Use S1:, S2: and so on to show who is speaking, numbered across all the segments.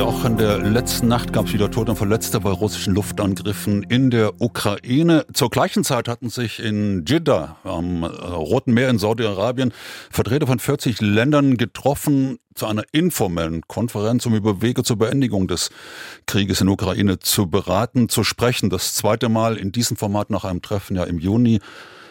S1: Ja, auch in der letzten Nacht gab es wieder Tote und Verletzte bei russischen Luftangriffen in der Ukraine. Zur gleichen Zeit hatten sich in Jeddah am Roten Meer in Saudi-Arabien Vertreter von 40 Ländern getroffen zu einer informellen Konferenz, um über Wege zur Beendigung des Krieges in der Ukraine zu beraten, zu sprechen. Das zweite Mal in diesem Format nach einem Treffen ja im Juni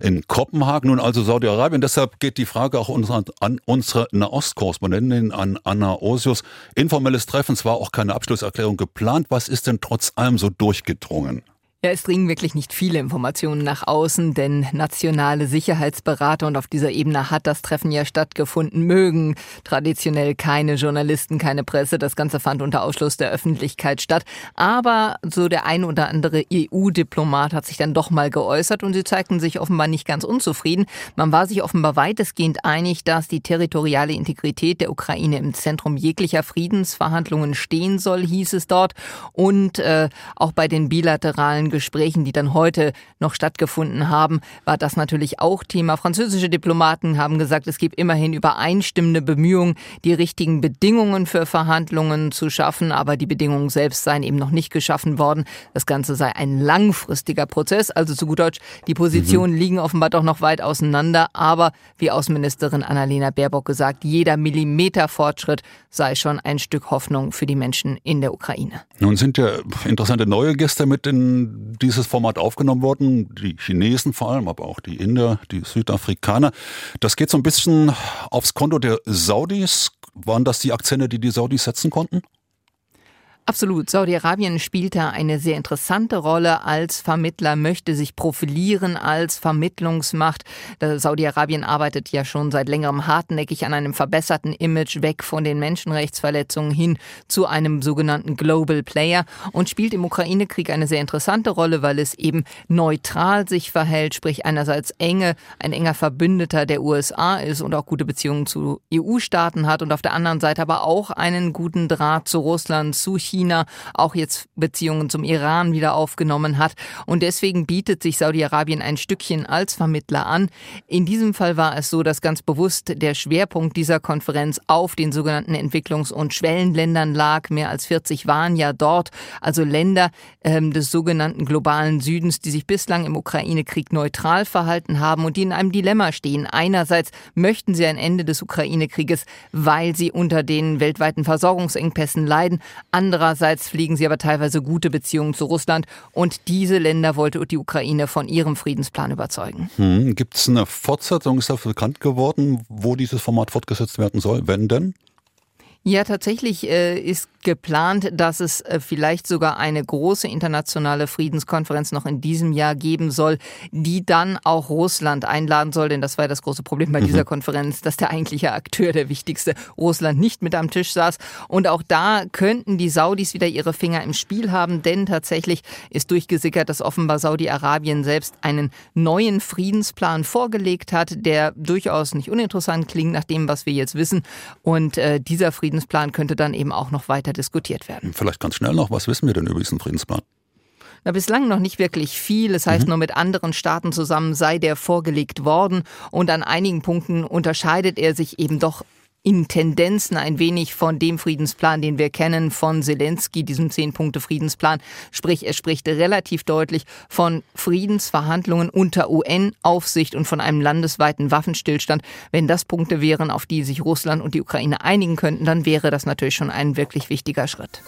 S1: in Kopenhagen, nun also Saudi-Arabien. Deshalb geht die Frage auch an unsere Nahostkorrespondentin, an Anna Osius. Informelles Treffen, es war auch keine Abschlusserklärung geplant. Was ist denn trotz allem so durchgedrungen?
S2: Ja, es dringen wirklich nicht viele Informationen nach außen, denn nationale Sicherheitsberater und auf dieser Ebene hat das Treffen ja stattgefunden, mögen traditionell keine Journalisten, keine Presse. Das Ganze fand unter Ausschluss der Öffentlichkeit statt. Aber so der ein oder andere EU-Diplomat hat sich dann doch mal geäußert und sie zeigten sich offenbar nicht ganz unzufrieden. Man war sich offenbar weitestgehend einig, dass die territoriale Integrität der Ukraine im Zentrum jeglicher Friedensverhandlungen stehen soll, hieß es dort. Und äh, auch bei den bilateralen Gesprächen, die dann heute noch stattgefunden haben, war das natürlich auch Thema. Französische Diplomaten haben gesagt, es gibt immerhin übereinstimmende Bemühungen, die richtigen Bedingungen für Verhandlungen zu schaffen, aber die Bedingungen selbst seien eben noch nicht geschaffen worden. Das Ganze sei ein langfristiger Prozess, also zu gut Deutsch, die Positionen mhm. liegen offenbar doch noch weit auseinander, aber wie Außenministerin Annalena Baerbock gesagt, jeder Millimeter Fortschritt sei schon ein Stück Hoffnung für die Menschen in der Ukraine.
S1: Nun sind ja interessante neue Gäste mit in dieses Format aufgenommen worden. Die Chinesen vor allem, aber auch die Inder, die Südafrikaner. Das geht so ein bisschen aufs Konto der Saudis. Waren das die Akzente, die die Saudis setzen konnten?
S2: Absolut. Saudi-Arabien spielt da eine sehr interessante Rolle als Vermittler, möchte sich profilieren als Vermittlungsmacht. Saudi-Arabien arbeitet ja schon seit längerem hartnäckig an einem verbesserten Image weg von den Menschenrechtsverletzungen hin zu einem sogenannten Global Player und spielt im Ukraine-Krieg eine sehr interessante Rolle, weil es eben neutral sich verhält, sprich einerseits enge, ein enger Verbündeter der USA ist und auch gute Beziehungen zu EU-Staaten hat und auf der anderen Seite aber auch einen guten Draht zu Russland, zu China China auch jetzt Beziehungen zum Iran wieder aufgenommen hat. Und deswegen bietet sich Saudi-Arabien ein Stückchen als Vermittler an. In diesem Fall war es so, dass ganz bewusst der Schwerpunkt dieser Konferenz auf den sogenannten Entwicklungs- und Schwellenländern lag. Mehr als 40 waren ja dort, also Länder ähm, des sogenannten globalen Südens, die sich bislang im Ukraine-Krieg neutral verhalten haben und die in einem Dilemma stehen. Einerseits möchten sie ein Ende des Ukraine-Krieges, weil sie unter den weltweiten Versorgungsengpässen leiden. Andererseits Andererseits pflegen sie aber teilweise gute Beziehungen zu Russland und diese Länder wollte die Ukraine von ihrem Friedensplan überzeugen.
S1: Hm, Gibt es eine Fortsetzung? Ist dafür bekannt geworden, wo dieses Format fortgesetzt werden soll? Wenn denn?
S2: Ja, tatsächlich äh, ist geplant, dass es äh, vielleicht sogar eine große internationale Friedenskonferenz noch in diesem Jahr geben soll, die dann auch Russland einladen soll. Denn das war ja das große Problem bei mhm. dieser Konferenz, dass der eigentliche Akteur, der wichtigste, Russland nicht mit am Tisch saß. Und auch da könnten die Saudis wieder ihre Finger im Spiel haben, denn tatsächlich ist durchgesickert, dass offenbar Saudi-Arabien selbst einen neuen Friedensplan vorgelegt hat, der durchaus nicht uninteressant klingt nach dem, was wir jetzt wissen. Und äh, dieser Friedens Friedensplan könnte dann eben auch noch weiter diskutiert werden.
S1: Vielleicht ganz schnell noch, was wissen wir denn über diesen Friedensplan?
S2: Na, bislang noch nicht wirklich viel. Das heißt, mhm. nur mit anderen Staaten zusammen sei der vorgelegt worden. Und an einigen Punkten unterscheidet er sich eben doch in Tendenzen ein wenig von dem Friedensplan, den wir kennen von Zelensky, diesem Zehn-Punkte-Friedensplan. Sprich, er spricht relativ deutlich von Friedensverhandlungen unter UN-Aufsicht und von einem landesweiten Waffenstillstand. Wenn das Punkte wären, auf die sich Russland und die Ukraine einigen könnten, dann wäre das natürlich schon ein wirklich wichtiger Schritt.